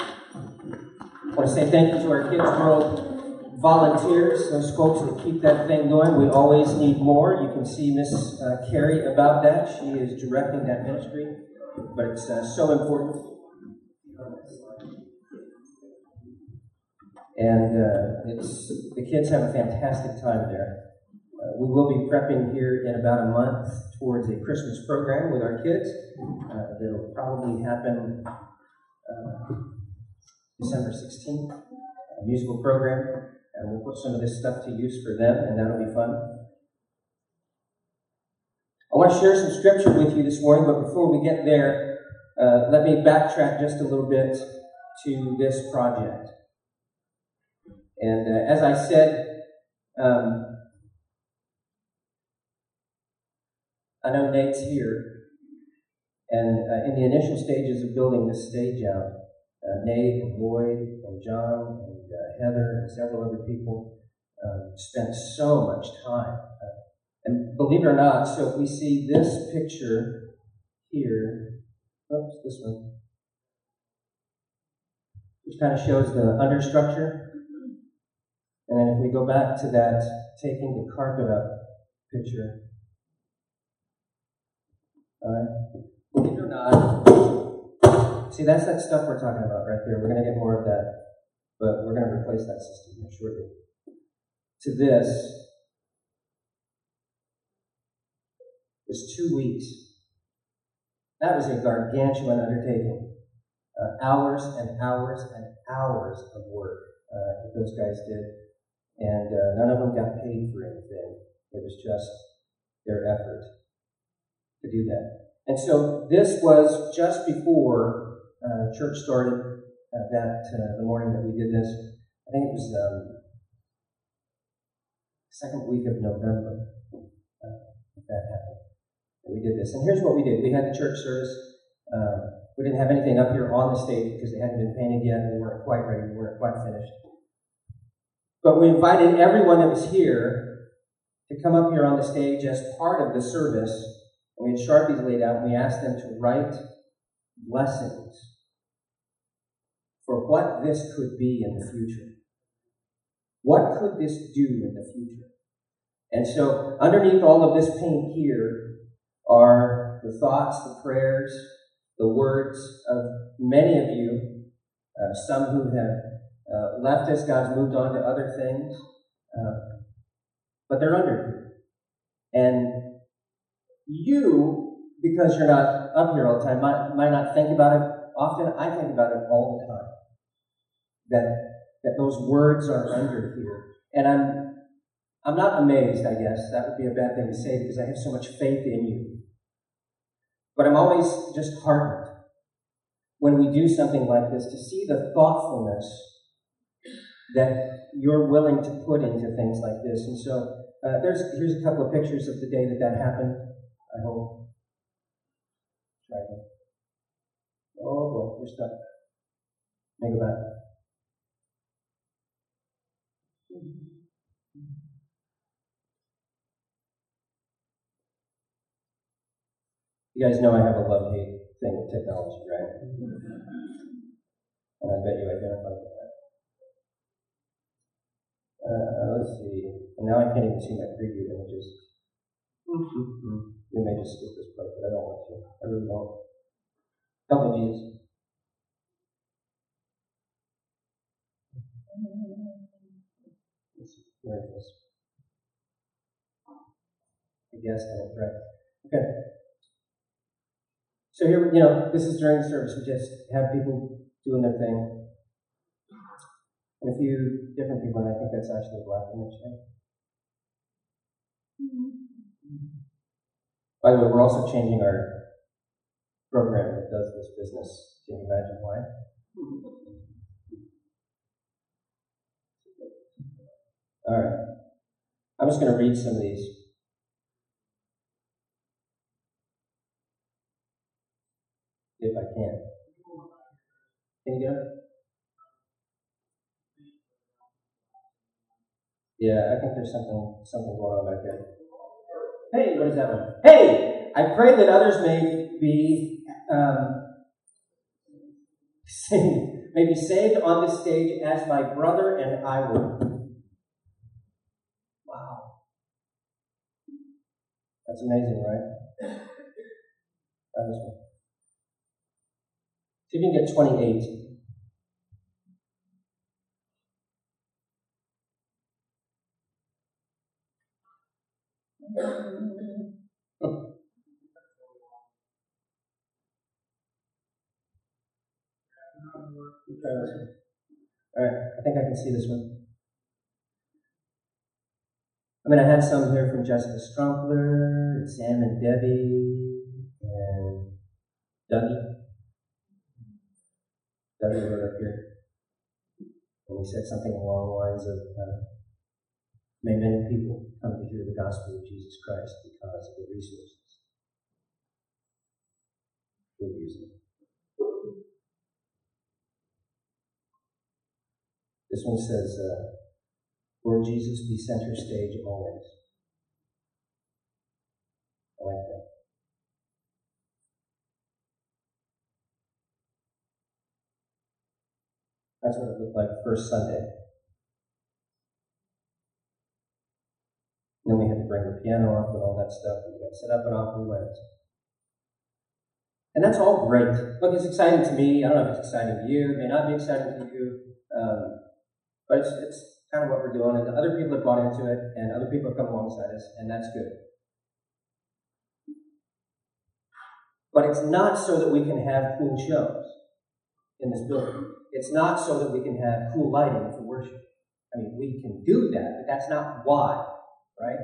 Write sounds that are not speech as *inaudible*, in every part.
I want to say thank you to our Kids World volunteers, those folks that keep that thing going. We always need more. You can see Miss uh, Carrie about that. She is directing that ministry, but it's uh, so important. And uh, it's the kids have a fantastic time there. Uh, we will be prepping here in about a month towards a Christmas program with our kids. Uh, that'll probably happen uh, December 16th, a musical program, and we'll put some of this stuff to use for them, and that'll be fun. I want to share some scripture with you this morning, but before we get there, uh, let me backtrack just a little bit to this project. And uh, as I said, um, I know Nate's here, and uh, in the initial stages of building this stage out, uh, Nate and Lloyd and John and uh, Heather and several other people um, spent so much time. Uh, and believe it or not, so if we see this picture here, oops, this one, which kind of shows the understructure. And then if we go back to that taking the carpet up picture, all right, not, See, that's that stuff we're talking about right there. We're going to get more of that, but we're going to replace that system here shortly. To this was two weeks. That was a gargantuan undertaking. Uh, hours and hours and hours of work uh, that those guys did. And uh, none of them got paid for anything. It was just their effort to do that. And so this was just before uh, church started uh, that uh, the morning that we did this. I think it was um, second week of November uh, that happened. we did this, and here's what we did: we had the church service. Uh, we didn't have anything up here on the stage because they hadn't been painted yet. We weren't quite ready. We weren't quite finished. But we invited everyone that was here to come up here on the stage as part of the service. And we had Sharpies laid out, and we asked them to write blessings for what this could be in the future. What could this do in the future? And so, underneath all of this paint here are the thoughts, the prayers, the words of many of you, uh, some who have uh, left us, God's moved on to other things, uh, but they're under. And you, because you're not up here all the time, might, might not think about it often. I think about it all the time that, that those words are under here. And I'm, I'm not amazed, I guess. That would be a bad thing to say because I have so much faith in you. But I'm always just heartened when we do something like this to see the thoughtfulness that you're willing to put into things like this. And so uh, there's here's a couple of pictures of the day that that happened. I hope. Right. Oh boy, we're stuck. Think about it. You guys know I have a love hate thing with technology, right? And I bet you identify with that. Uh, let's see. And now I can't even see my preview images. We may just skip this part, but I don't want to. I really don't. Help me, Jesus. Where it is. I guess I was right. Okay. So here, you know, this is during the service. We just have people doing their thing. And a few different people, and I think that's actually a black image there. Mm-hmm. By the way, we're also changing our program that does this business. Can you imagine why? All right. I'm just going to read some of these. If I can. Can you it? Yeah, I think there's something something going on back there. Hey, what is that one? Hey, I pray that others may be um, may be saved on this stage as my brother and I were. Wow. That's amazing, right? That is one. See if you can get 28. All right, I think I can see this one. I mean, I had some here from Jessica Strumpler, Sam and Debbie, and Dougie. Dougie wrote up here. And he said something along the lines of, uh, may many people come to hear the gospel of Jesus Christ because of the resources we're using. This one says, uh, Lord Jesus, be center stage always. I like that. That's what it looked like first Sunday. And then we had to bring the piano up and all that stuff, and we got set up and off we went. And that's all great. Look, it's exciting to me. I don't know if it's exciting to you. It may not be exciting to you. Um, but it's, it's kind of what we're doing. And other people have bought into it, and other people have come alongside us, and that's good. But it's not so that we can have cool shows in this building. It's not so that we can have cool lighting for worship. I mean, we can do that, but that's not why, right?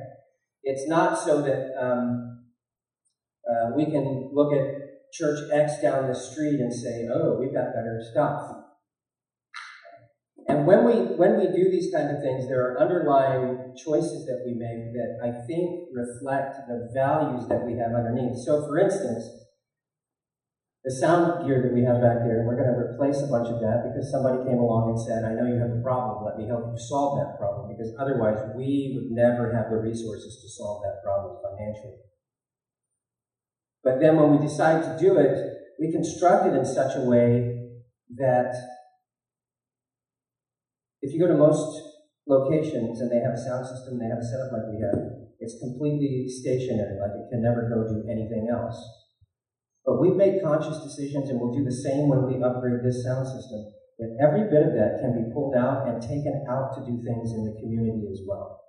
It's not so that um, uh, we can look at Church X down the street and say, oh, we've got better stuff. And when we when we do these kind of things, there are underlying choices that we make that I think reflect the values that we have underneath. So, for instance, the sound gear that we have back there, we're going to replace a bunch of that because somebody came along and said, "I know you have a problem. Let me help you solve that problem." Because otherwise, we would never have the resources to solve that problem financially. But then, when we decide to do it, we construct it in such a way that if you go to most locations and they have a sound system, they have a setup like we have, it's completely stationary, like it can never go do anything else. But we've made conscious decisions, and we'll do the same when we upgrade this sound system, that every bit of that can be pulled out and taken out to do things in the community as well.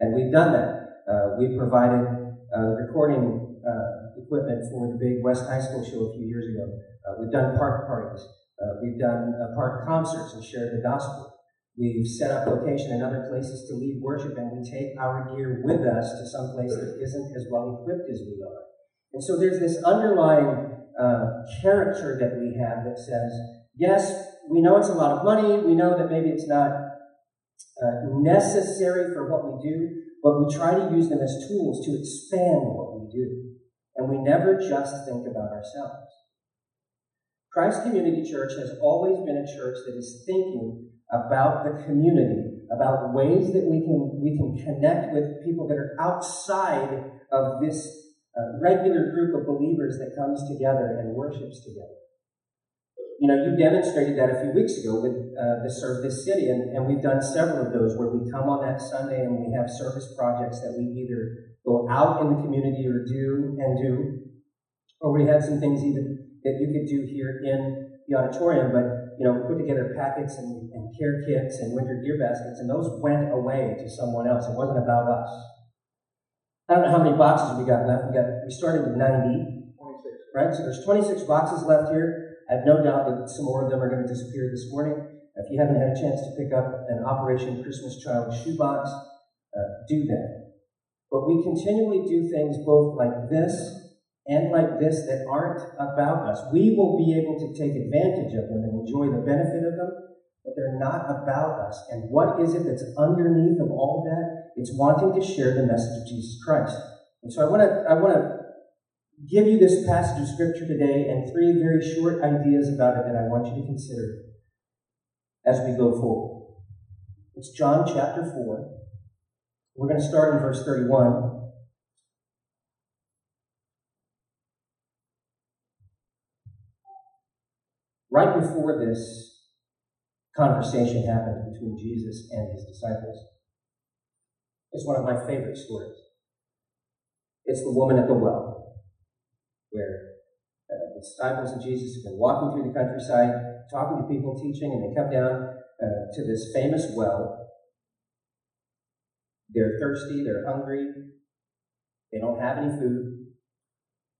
And we've done that. Uh, we provided uh, recording uh, equipment for the big West High School show a few years ago. Uh, we've done park parties. Uh, we've done uh, park concerts and shared the gospel. We've set up location in other places to lead worship, and we take our gear with us to some place that isn't as well equipped as we are. And so there's this underlying uh, character that we have that says, yes, we know it's a lot of money, we know that maybe it's not uh, necessary for what we do, but we try to use them as tools to expand what we do. And we never just think about ourselves. Christ Community Church has always been a church that is thinking about the community, about ways that we can, we can connect with people that are outside of this uh, regular group of believers that comes together and worships together. You know, you demonstrated that a few weeks ago with uh, the Serve This City, and, and we've done several of those where we come on that Sunday and we have service projects that we either go out in the community or do and do, or we had some things even that you could do here in the auditorium, but you know, we put together packets and, and care kits and winter gear baskets, and those went away to someone else. It wasn't about us. I don't know how many boxes we got left. We got we started with 90. 26. Right? So there's 26 boxes left here. I have no doubt that some more of them are going to disappear this morning. If you haven't had a chance to pick up an Operation Christmas Child shoebox, uh, do that. But we continually do things both like this and like this that aren't about us. We will be able to take advantage of them and enjoy the benefit of them, but they're not about us. And what is it that's underneath of all that? It's wanting to share the message of Jesus Christ. And so I want to I want to give you this passage of scripture today and three very short ideas about it that I want you to consider as we go forward. It's John chapter 4. We're going to start in verse 31. right before this conversation happened between Jesus and his disciples. It's one of my favorite stories. It's the woman at the well, where uh, the disciples of Jesus have been walking through the countryside, talking to people, teaching, and they come down uh, to this famous well. They're thirsty, they're hungry, they don't have any food.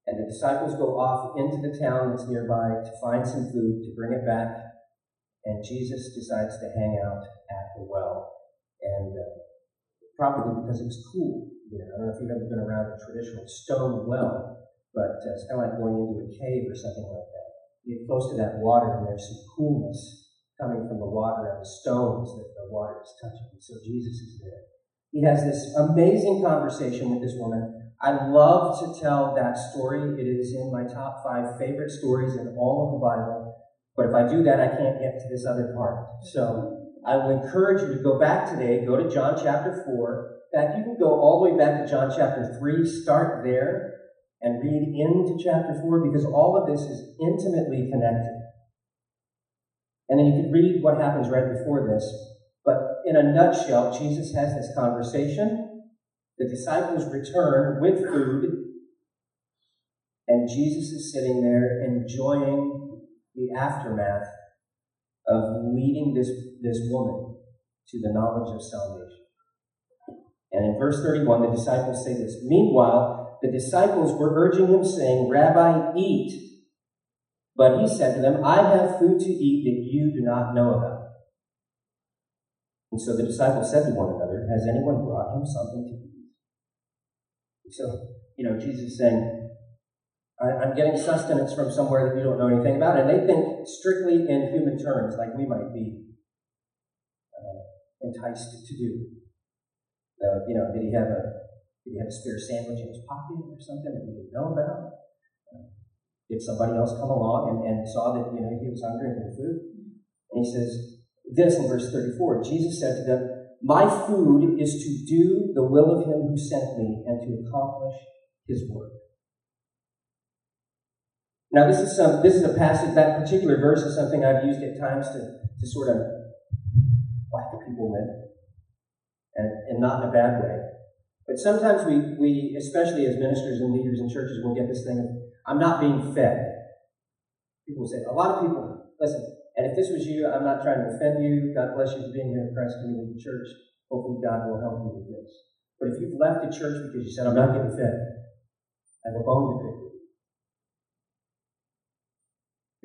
And the disciples go off into the town that's nearby to find some food, to bring it back. And Jesus decides to hang out at the well. And uh, probably because it was cool there. I don't know if you've ever been around a traditional stone well, but uh, it's kind of like going into a cave or something like that. You get close to that water, and there's some coolness coming from the water and the stones that the water is touching. So Jesus is there. He has this amazing conversation with this woman I love to tell that story. It is in my top five favorite stories in all of the Bible. But if I do that, I can't get to this other part. So I will encourage you to go back today, go to John chapter 4. In fact, you can go all the way back to John chapter 3, start there, and read into chapter 4 because all of this is intimately connected. And then you can read what happens right before this. But in a nutshell, Jesus has this conversation the disciples return with food, and Jesus is sitting there enjoying the aftermath of leading this, this woman to the knowledge of salvation. And in verse 31, the disciples say this Meanwhile, the disciples were urging him, saying, Rabbi, eat. But he said to them, I have food to eat that you do not know about. And so the disciples said to one another, Has anyone brought him something to eat? So, you know, Jesus is saying, I'm getting sustenance from somewhere that you don't know anything about. And they think strictly in human terms, like we might be uh, enticed to do. Uh, you know, did he have a did he have a spare sandwich in his pocket or something that we didn't know about? Uh, did somebody else come along and, and saw that you know he was hungry and food? And he says this in verse 34. Jesus said to them, my food is to do the will of him who sent me and to accomplish his work. Now, this is some this is a passage, that particular verse is something I've used at times to, to sort of whack people with, and, and not in a bad way. But sometimes we, we, especially as ministers and leaders in churches, will get this thing of, I'm not being fed. People will say, a lot of people, listen, and if this was you, I'm not trying to offend you. God bless you for being here at Christ Community Church. Hopefully, God will help you with this. But if you've left the church because you said, I'm not getting fed, I have a bone to pick with you.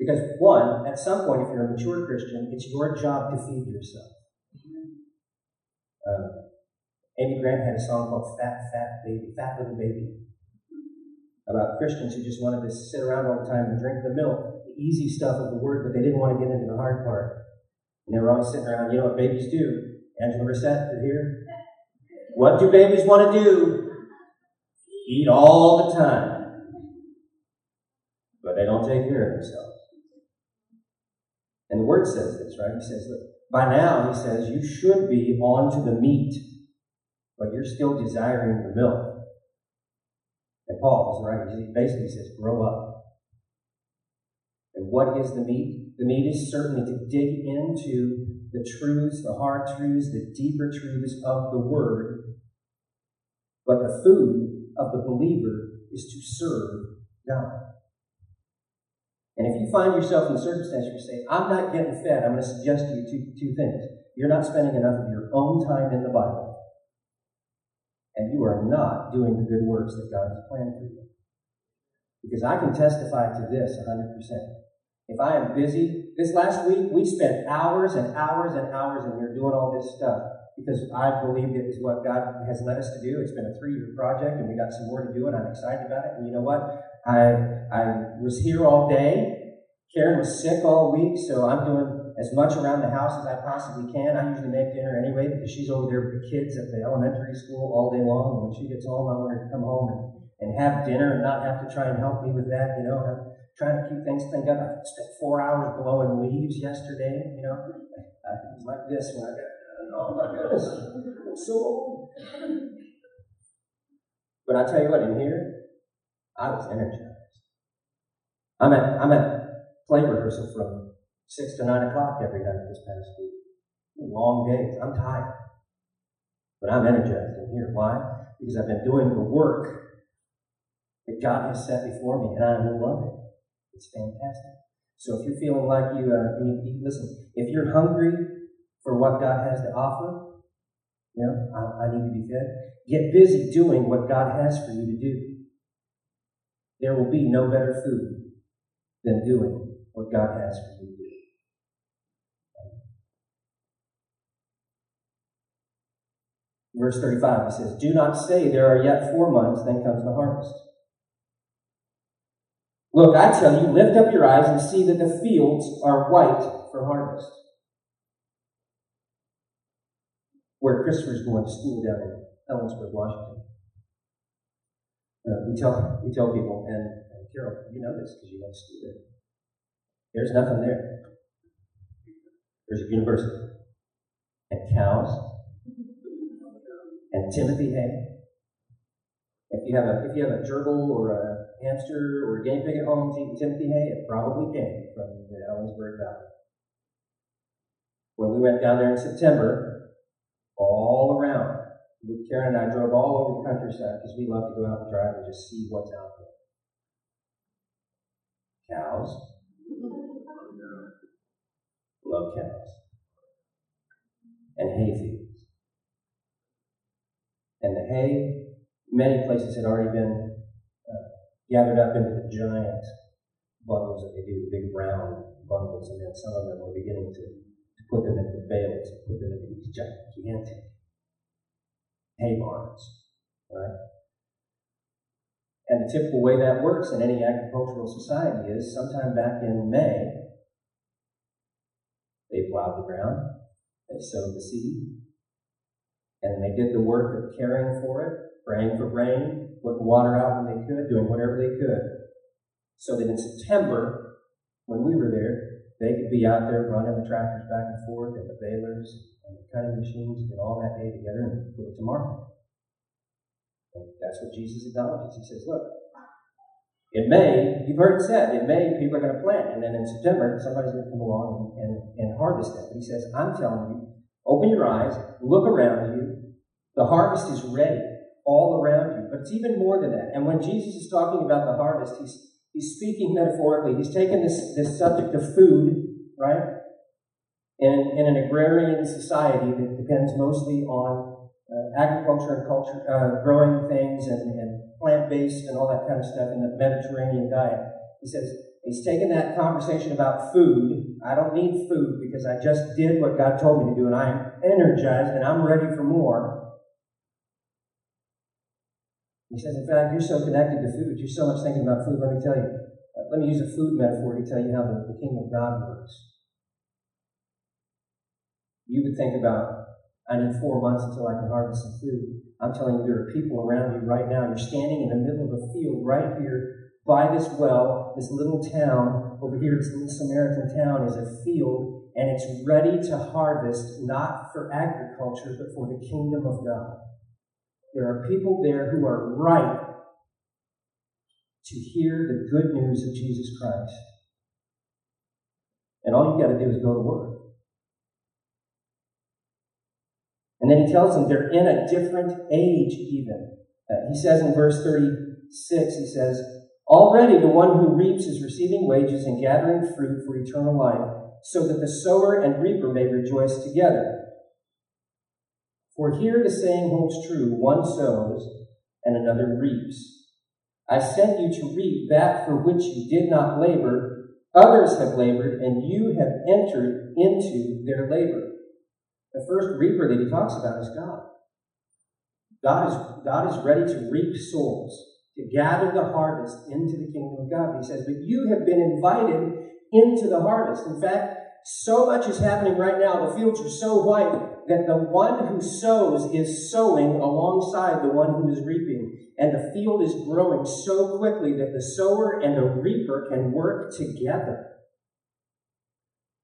Because, one, at some point, if you're a mature Christian, it's your job to feed yourself. Um, Amy Grant had a song called Fat, Fat Baby, Fat Little Baby, about Christians who just wanted to sit around all the time and drink the milk the easy stuff of the word, but they didn't want to get into the hard part. And they were always sitting around, you know what babies do? Angela Reset, you're here? What do babies want to do? Eat all the time. But they don't take care of themselves. And the word says this, right? He says, look, by now, he says, you should be on to the meat, but you're still desiring the milk. And Paul is right. He basically says, grow up. And what is the meat? The meat is certainly to dig into the truths, the hard truths, the deeper truths of the Word. But the food of the believer is to serve God. And if you find yourself in the circumstance where you say, I'm not getting fed, I'm going to suggest to you two, two things. You're not spending enough of your own time in the Bible, and you are not doing the good works that God has planned for you. Because I can testify to this 100%. If I am busy, this last week we spent hours and hours and hours and we are doing all this stuff because I believed it is what God has led us to do. It's been a three-year project and we got some more to do and I'm excited about it. And you know what? I, I was here all day. Karen was sick all week, so I'm doing as much around the house as I possibly can. I usually make dinner anyway because she's over there with the kids at the elementary school all day long. And when she gets home, I want her to come home and, and have dinner and not have to try and help me with that, you know I'm trying to keep things cleaned up. I spent four hours blowing leaves yesterday, you know. I, was like this when I got, oh my goodness, I'm so old. But I tell you what, in here, I was energized. I'm at, I'm at play rehearsal from 6 to 9 o'clock every night this past week. Long days. I'm tired. But I'm energized in here. Why? Because I've been doing the work that God has set before me, and I love it. It's fantastic. So if you're feeling like you, uh, you listen, if you're hungry for what God has to offer, you know, I, I need to be fed. Get busy doing what God has for you to do. There will be no better food than doing what God has for you to do. Verse 35, it says, Do not say there are yet four months, then comes the harvest. Look, I tell you, lift up your eyes and see that the fields are white for harvest. Where Christopher's going to school down in Ellensburg, Washington. Uh, we tell we tell people, and, Carol, you know this because you went to school there. There's nothing there. There's a university and cows and Timothy Hay. If you have a if you have a gerbil or a hamster or a guinea pig at home Timothy Hay, it probably came from the Ellensburg Valley. When we went down there in September, around, Karen and I drove all over the countryside because we love to go out and drive and just see what's out there. Cows. Love cows. And hay fields. And the hay, many places had already been uh, gathered up into the giant bundles that they do, the big round bundles, and then some of them were beginning to, to put them into bales, put them into these gigantic hay barns, right? And the typical way that works in any agricultural society is sometime back in May, they plowed the ground, they sowed the seed, and they did the work of caring for it, praying for rain, putting water out when they could, doing whatever they could. So that in September, when we were there, they could be out there running the tractors back and forth and the balers and the cutting machines and all that day together and put it to market. And that's what Jesus acknowledges. He says, look, in May, you've heard it said, in May, people are going to plant, and then in September, somebody's going to come along and, and, and harvest it. He says, I'm telling you, Open your eyes, look around you. The harvest is ready all around you. But it's even more than that. And when Jesus is talking about the harvest, he's, he's speaking metaphorically. He's taken this, this subject of food, right? In, in an agrarian society that depends mostly on uh, agriculture and culture, uh, growing things and, and plant based and all that kind of stuff in the Mediterranean diet. He says, He's taken that conversation about food. I don't need food because I just did what God told me to do and I'm energized and I'm ready for more. He says, in fact, you're so connected to food. You're so much thinking about food. Let me tell you. Uh, let me use a food metaphor to tell you how the, the kingdom of God works. You would think about, I need four months until I can harvest some food. I'm telling you, there are people around you right now. You're standing in the middle of a field right here by this well, this little town over here, this little Samaritan town, is a field, and it's ready to harvest, not for agriculture, but for the kingdom of God. There are people there who are ripe to hear the good news of Jesus Christ. And all you got to do is go to work. And then he tells them they're in a different age, even. Uh, he says in verse 36, he says, Already the one who reaps is receiving wages and gathering fruit for eternal life, so that the sower and reaper may rejoice together. For here the saying holds true one sows and another reaps. I sent you to reap that for which you did not labor. Others have labored, and you have entered into their labor. The first reaper that he talks about is God. God is, God is ready to reap souls to gather the harvest into the kingdom of God. He says, But you have been invited into the harvest. In fact, so much is happening right now. The fields are so white that the one who sows is sowing alongside the one who is reaping. And the field is growing so quickly that the sower and the reaper can work together.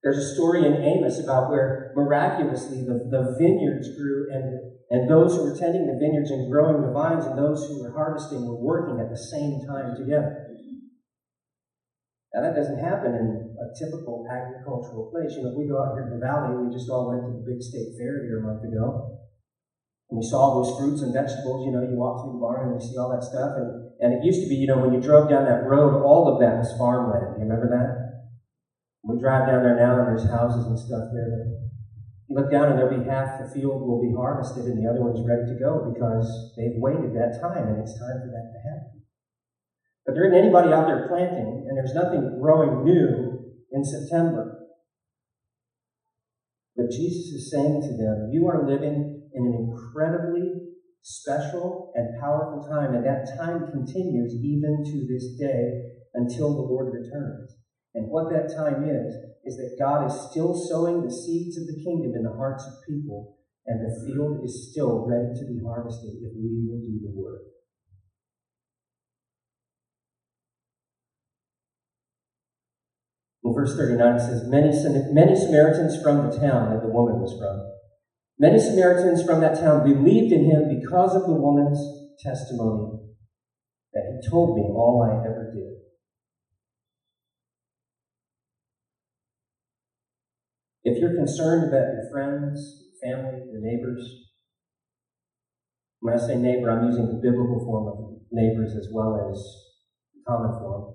There's a story in Amos about where miraculously the, the vineyards grew and, and those who were tending the vineyards and growing the vines and those who were harvesting were working at the same time together. Now, that doesn't happen in a typical agricultural place. You know, if we go out here in the valley, we just all went to the big state fair here a month ago. And we saw all those fruits and vegetables, you know, you walk through the barn and you see all that stuff. And, and it used to be, you know, when you drove down that road, all of that was farmland. You remember that? We drive down there now and there's houses and stuff there. That you look down and there'll be half the field will be harvested and the other one's ready to go because they've waited that time and it's time for that to happen. But there isn't anybody out there planting and there's nothing growing new in September. But Jesus is saying to them, You are living in an incredibly special and powerful time, and that time continues even to this day until the Lord returns. And what that time is, is that God is still sowing the seeds of the kingdom in the hearts of people, and the field is still ready to be harvested if we will do the work. In verse 39, it says, Many, many Samaritans from the town that the woman was from Many Samaritans from that town believed in him because of the woman's testimony that he told me all I ever did. If you're concerned about your friends, family, your neighbors, when I say neighbor, I'm using the biblical form of neighbors as well as the common form.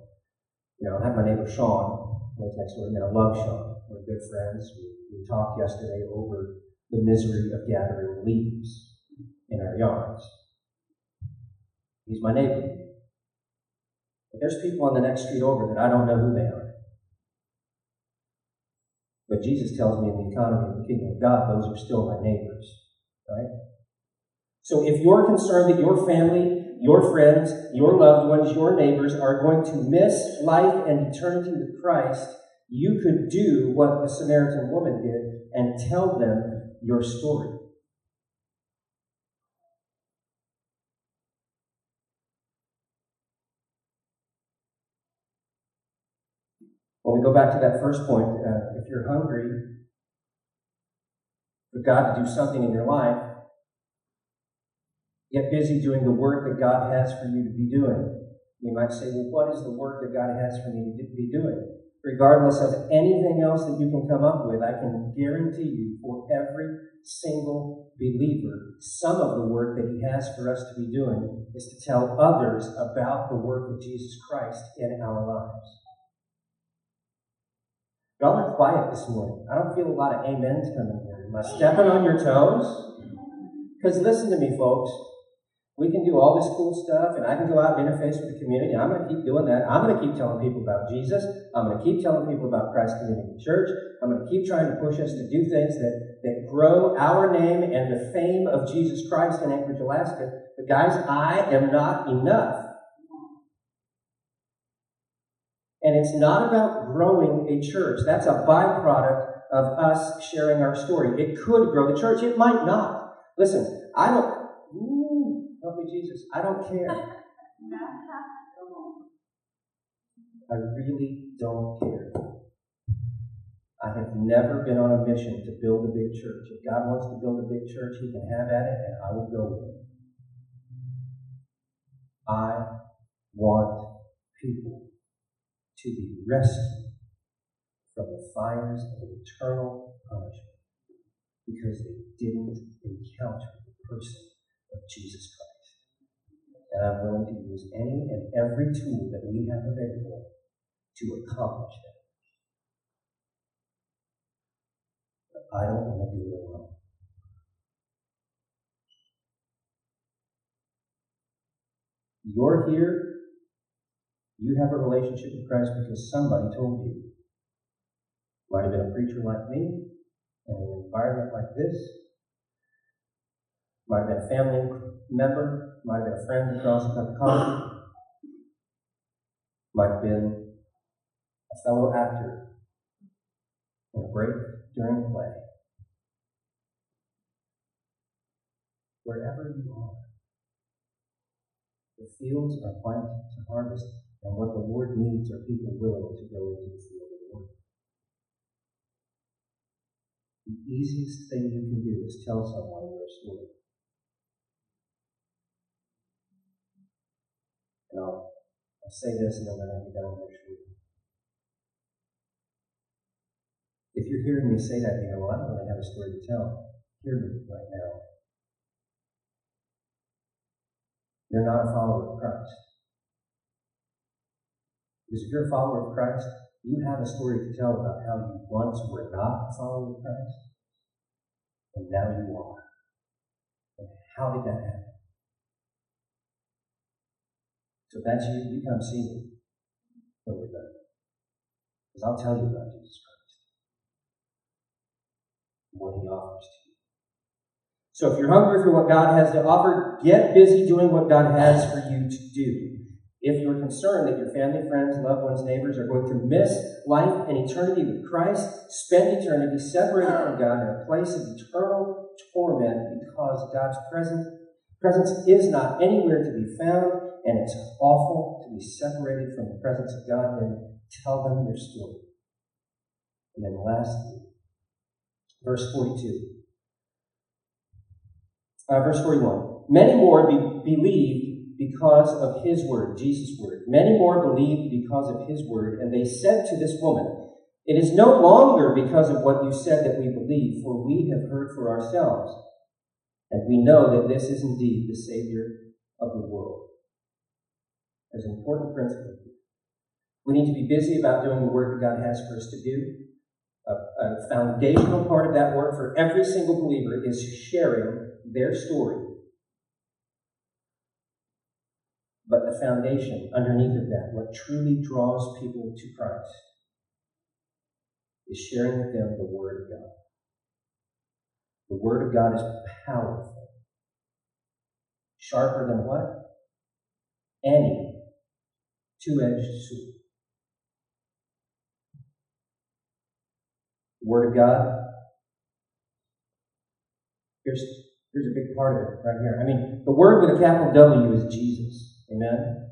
You know, I have my neighbor Sean, door to me. I love Sean. We're good friends. We, we talked yesterday over the misery of gathering leaves in our yards. He's my neighbor. But there's people on the next street over that I don't know who they are. But Jesus tells me in the economy of the kingdom of God, those are still my neighbors. Right? So if you're concerned that your family, your friends, your loved ones, your neighbors are going to miss life and eternity with Christ, you could do what the Samaritan woman did and tell them your story. When we go back to that first point, uh, if you're hungry for God to do something in your life, get busy doing the work that God has for you to be doing. You might say, well, what is the work that God has for me to be doing? regardless of anything else that you can come up with, I can guarantee you for every single believer, some of the work that he has for us to be doing is to tell others about the work of Jesus Christ in our lives. Y'all are quiet this morning. I don't feel a lot of amens coming here. Am I stepping on your toes? Because listen to me, folks. We can do all this cool stuff, and I can go out and interface with the community. I'm going to keep doing that. I'm going to keep telling people about Jesus. I'm going to keep telling people about Christ Community Church. I'm going to keep trying to push us to do things that, that grow our name and the fame of Jesus Christ in Anchorage, Alaska. But guys, I am not enough. And it's not about growing a church. That's a byproduct of us sharing our story. It could grow the church. It might not. Listen, I don't, Help me, Jesus. I don't care. I really don't care. I have never been on a mission to build a big church. If God wants to build a big church, He can have at it, and I will go with Him. I want people to be rescued from the fires of eternal punishment because they didn't encounter the person of Jesus Christ and I'm willing to use any and every tool that we have available to accomplish that. But I don't want to do it alone. You're here, you have a relationship with Christ because somebody told you. Might have been a preacher like me, in an environment like this, might have been a family member, might have friend across a cup might have been a fellow actor in a break during play. Wherever you are, the fields are planted to harvest, and what the Lord needs are people willing to go into the field and work. The easiest thing you can do is tell someone your story. I'll, I'll say this and then to be done next week. If you're hearing me say that, you well, I don't really have a story to tell. Hear me right now. You're not a follower of Christ. Because if you're a follower of Christ, you have a story to tell about how you once were not a follower of Christ, and now you are. And how did that happen? So that's you, you come see me when we're done. Because I'll tell you about Jesus Christ. What he offers to you. So if you're hungry for what God has to offer, get busy doing what God has for you to do. If you're concerned that your family, friends, loved ones, neighbors are going to miss life and eternity with Christ, spend eternity separated from God in a place of eternal torment because God's presence, presence is not anywhere to be found, and it's awful to be separated from the presence of God, then tell them your story. And then lastly, verse 42. Uh, verse 41. Many more be- believed because of his word, Jesus' word. Many more believed because of his word, and they said to this woman, It is no longer because of what you said that we believe, for we have heard for ourselves, and we know that this is indeed the Savior of the world. There's an important principle. We need to be busy about doing the work that God has for us to do. A, a foundational part of that work for every single believer is sharing their story. But the foundation underneath of that, what truly draws people to Christ, is sharing with them the Word of God. The Word of God is powerful. Sharper than what? Any two edged sword. The Word of God. Here's, here's a big part of it right here. I mean, the Word with a capital W is Jesus. Amen?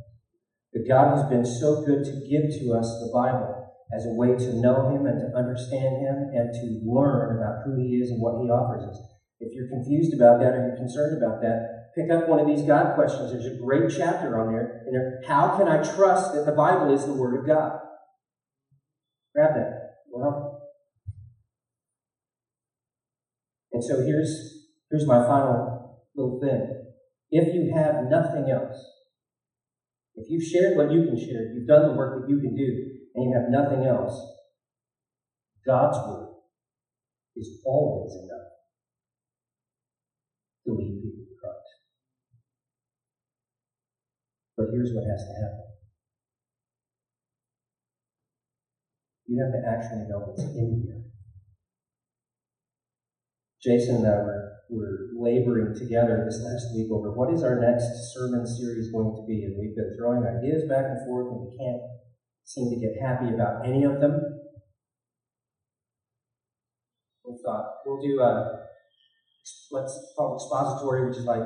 That God has been so good to give to us the Bible as a way to know Him and to understand Him and to learn about who He is and what He offers us. If you're confused about that or you're concerned about that, pick up one of these God questions. There's a great chapter on there. And there, how can I trust that the Bible is the Word of God? Grab that. Well. And so here's here's my final little thing. If you have nothing else, if you've shared what you can share, you've done the work that you can do, and you have nothing else, God's word is always enough to lead people to Christ. But here's what has to happen. You have to actually know what's in here. Jason and I were, were laboring together this last week over what is our next sermon series going to be, and we've been throwing ideas back and forth, and we can't seem to get happy about any of them. We thought we'll do a let's call it expository, which is like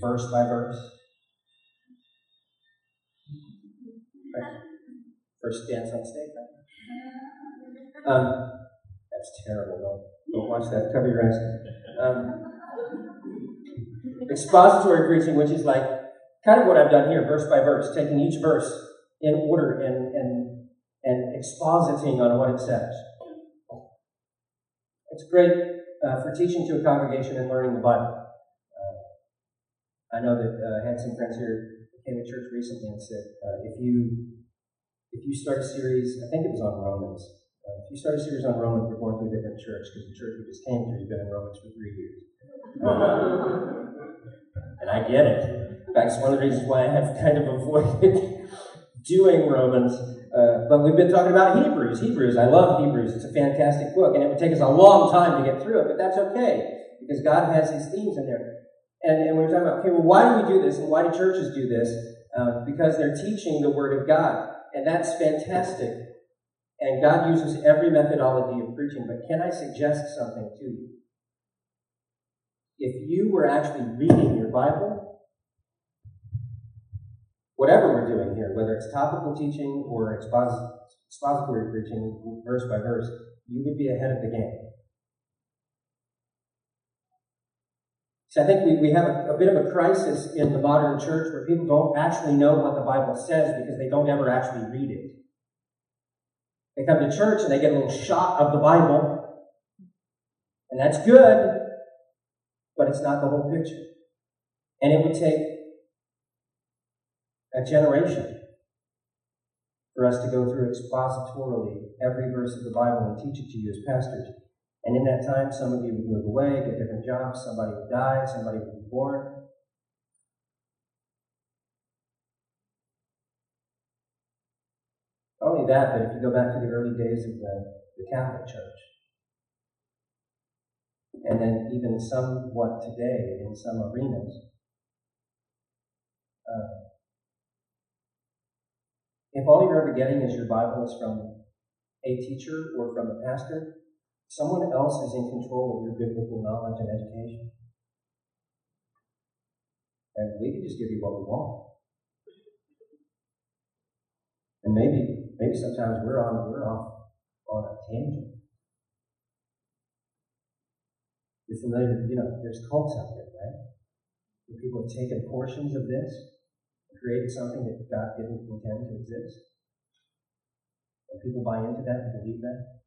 verse by verse. Right? First dance on stage. *laughs* Um, that's terrible. Don't, don't watch that. Cover your eyes. Um, expository preaching, which is like kind of what I've done here, verse by verse, taking each verse in order and, and, and expositing on what it says. It's great uh, for teaching to a congregation and learning the Bible. Uh, I know that uh, I had some friends here came to church recently and said, uh, if you if you start a series, I think it was on Romans. Uh, if you start a series on Romans, we're going to a different church because the church we just came to has been in Romans for three years. *laughs* and I get it. In fact, it's one of the reasons why I have kind of avoided *laughs* doing Romans. Uh, but we've been talking about Hebrews. Hebrews, I love Hebrews. It's a fantastic book, and it would take us a long time to get through it, but that's okay because God has His themes in there. And, and we were talking about, okay, well, why do we do this, and why do churches do this? Uh, because they're teaching the Word of God. And that's fantastic. And God uses every methodology of preaching. But can I suggest something to you? If you were actually reading your Bible, whatever we're doing here, whether it's topical teaching or expository preaching, verse by verse, you would be ahead of the game. So I think we, we have a, a, bit of a crisis in the modern church where people don't actually know what the Bible says because they don't ever actually read it. They come to church and they get a little shot of the Bible. And that's good, but it's not the whole picture. And it would take a generation for us to go through expositorily every verse of the Bible and teach it to you as pastors. And in that time, some of you would move away, get different jobs, somebody would die, somebody would be born. Not only that, but if you go back to the early days of the, the Catholic Church, and then even somewhat today in some arenas, uh, if all you're ever getting is your Bible is from a teacher or from a pastor, someone else is in control of your biblical knowledge and education. And we can just give you what we want. And maybe Maybe sometimes we're on we're off on a tangent. You're familiar, with, you know, there's cults out there, right? Where people have taken portions of this and created something that God didn't intend to exist. And people buy into that and believe that.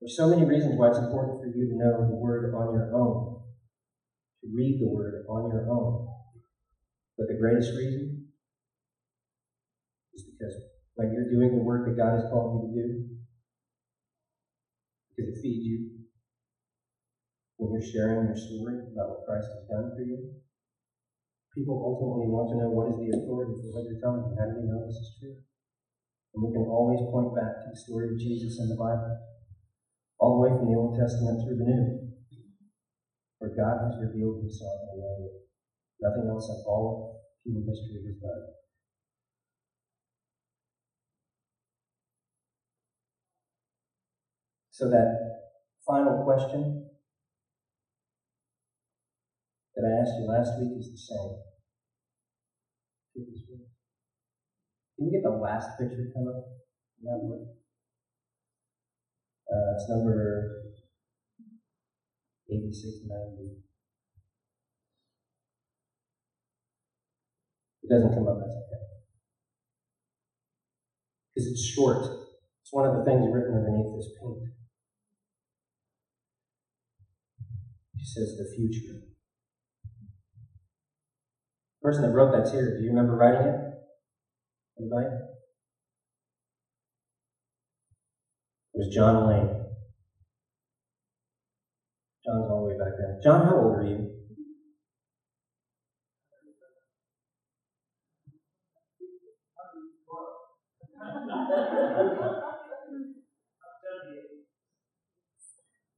There's so many reasons why it's important for you to know the Word on your own, to read the Word on your own. But the greatest reason is because when you're doing the work that God has called you to do, because it feeds you, when you're sharing your story about what Christ has done for you, people ultimately want to know what is the authority for what you're telling them. How do you know this is true? And we can always point back to the story of Jesus in the Bible, all the way from the Old Testament through the New, where God has revealed himself in a way that nothing else in all human history has done. So that final question that I asked you last week is the same. Can you get the last picture come up? Uh, it's number 8690. It doesn't come up, that's okay. Because it's short. It's one of the things written underneath this paint. He says the future. The person that wrote that's here, do you remember writing it? Anybody? Was John Lane. John's all the way back there. John, how old are you?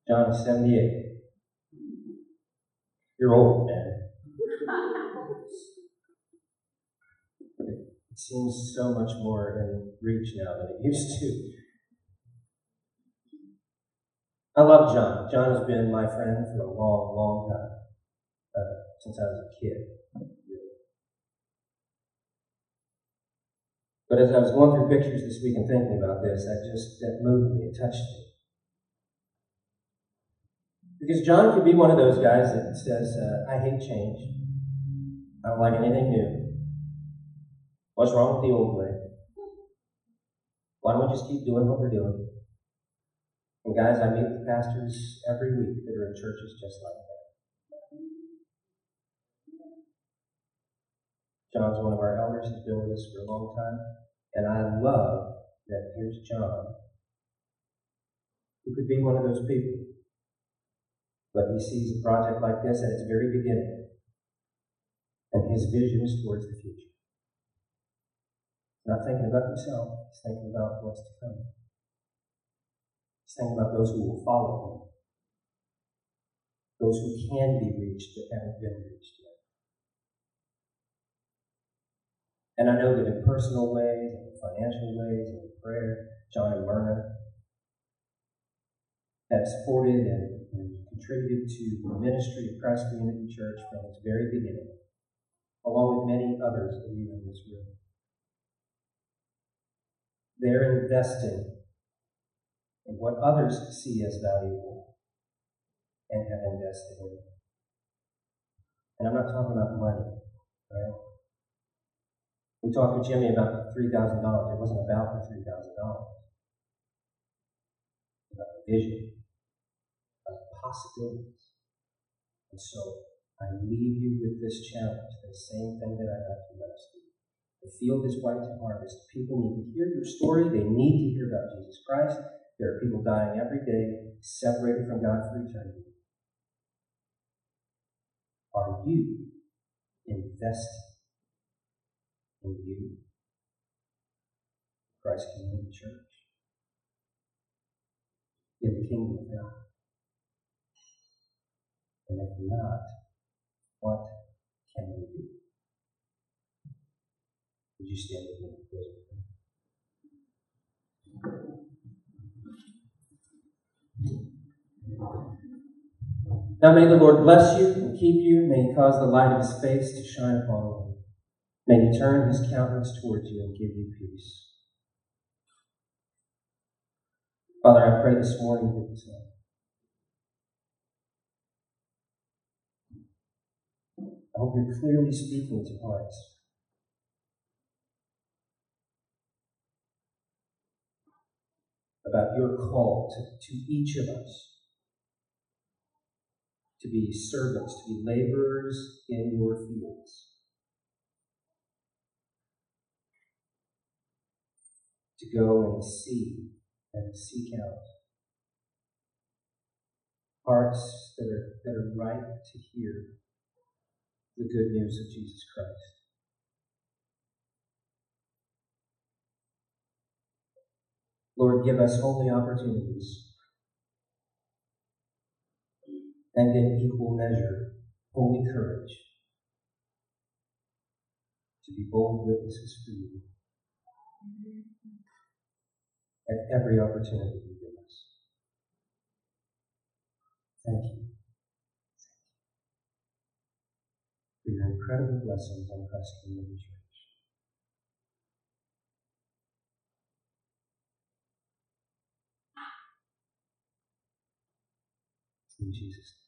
John is 78. You're old, man. It seems so much more in reach now than it used to. I love John. John has been my friend for a long, long time, uh, since I was a kid. But as I was going through pictures this week and thinking about this, that just that moved me, it touched me. Because John could be one of those guys that says, uh, I hate change. I don't like anything new. What's wrong with the old way? Why don't we just keep doing what we're doing? And guys, I meet with pastors every week that are in churches just like that. John's one of our elders, he's been with us for a long time. And I love that here's John, who could be one of those people but he sees a project like this at its very beginning, and his vision is towards the future. Not thinking about himself, he's thinking about what's to come. He's about those who will follow him, those who can be reached but haven't been reached yet. And I know that in personal ways, in financial ways, in prayer, John and Myrna have supported and, and contributed to the ministry of Christ Community Church from its very beginning, along with many others of you in this room. They're investing in what others see as valuable and have invested in. And I'm not talking about money, right? We talked with Jimmy about the three thousand dollars. It wasn't about the three thousand dollars. About the vision of possibilities. And so I leave you with this challenge, the same thing that I left you last week. The field is white to harvest. People need to hear your story. They need to hear about Jesus Christ. There are people dying every day, separated from God for eternity. Are you investing in you? Christ Community Church. In the kingdom of God. And if not, what can we do? Would you stand with me Now may the Lord bless you and keep you. May he cause the light of his face to shine upon you. May he turn his countenance towards you and give you peace. Father, I pray this morning that uh, I hope you're clearly speaking to hearts. about your call to, to each of us to be servants, to be laborers in your fields. To go and see and seek out hearts that are, that are ripe to hear the good news of Jesus Christ. Lord, give us holy opportunities and in equal measure, holy courage to be bold witnesses for you at every opportunity you give us. Thank you. For your incredible blessings on Christ Community Church. In Jesus' name.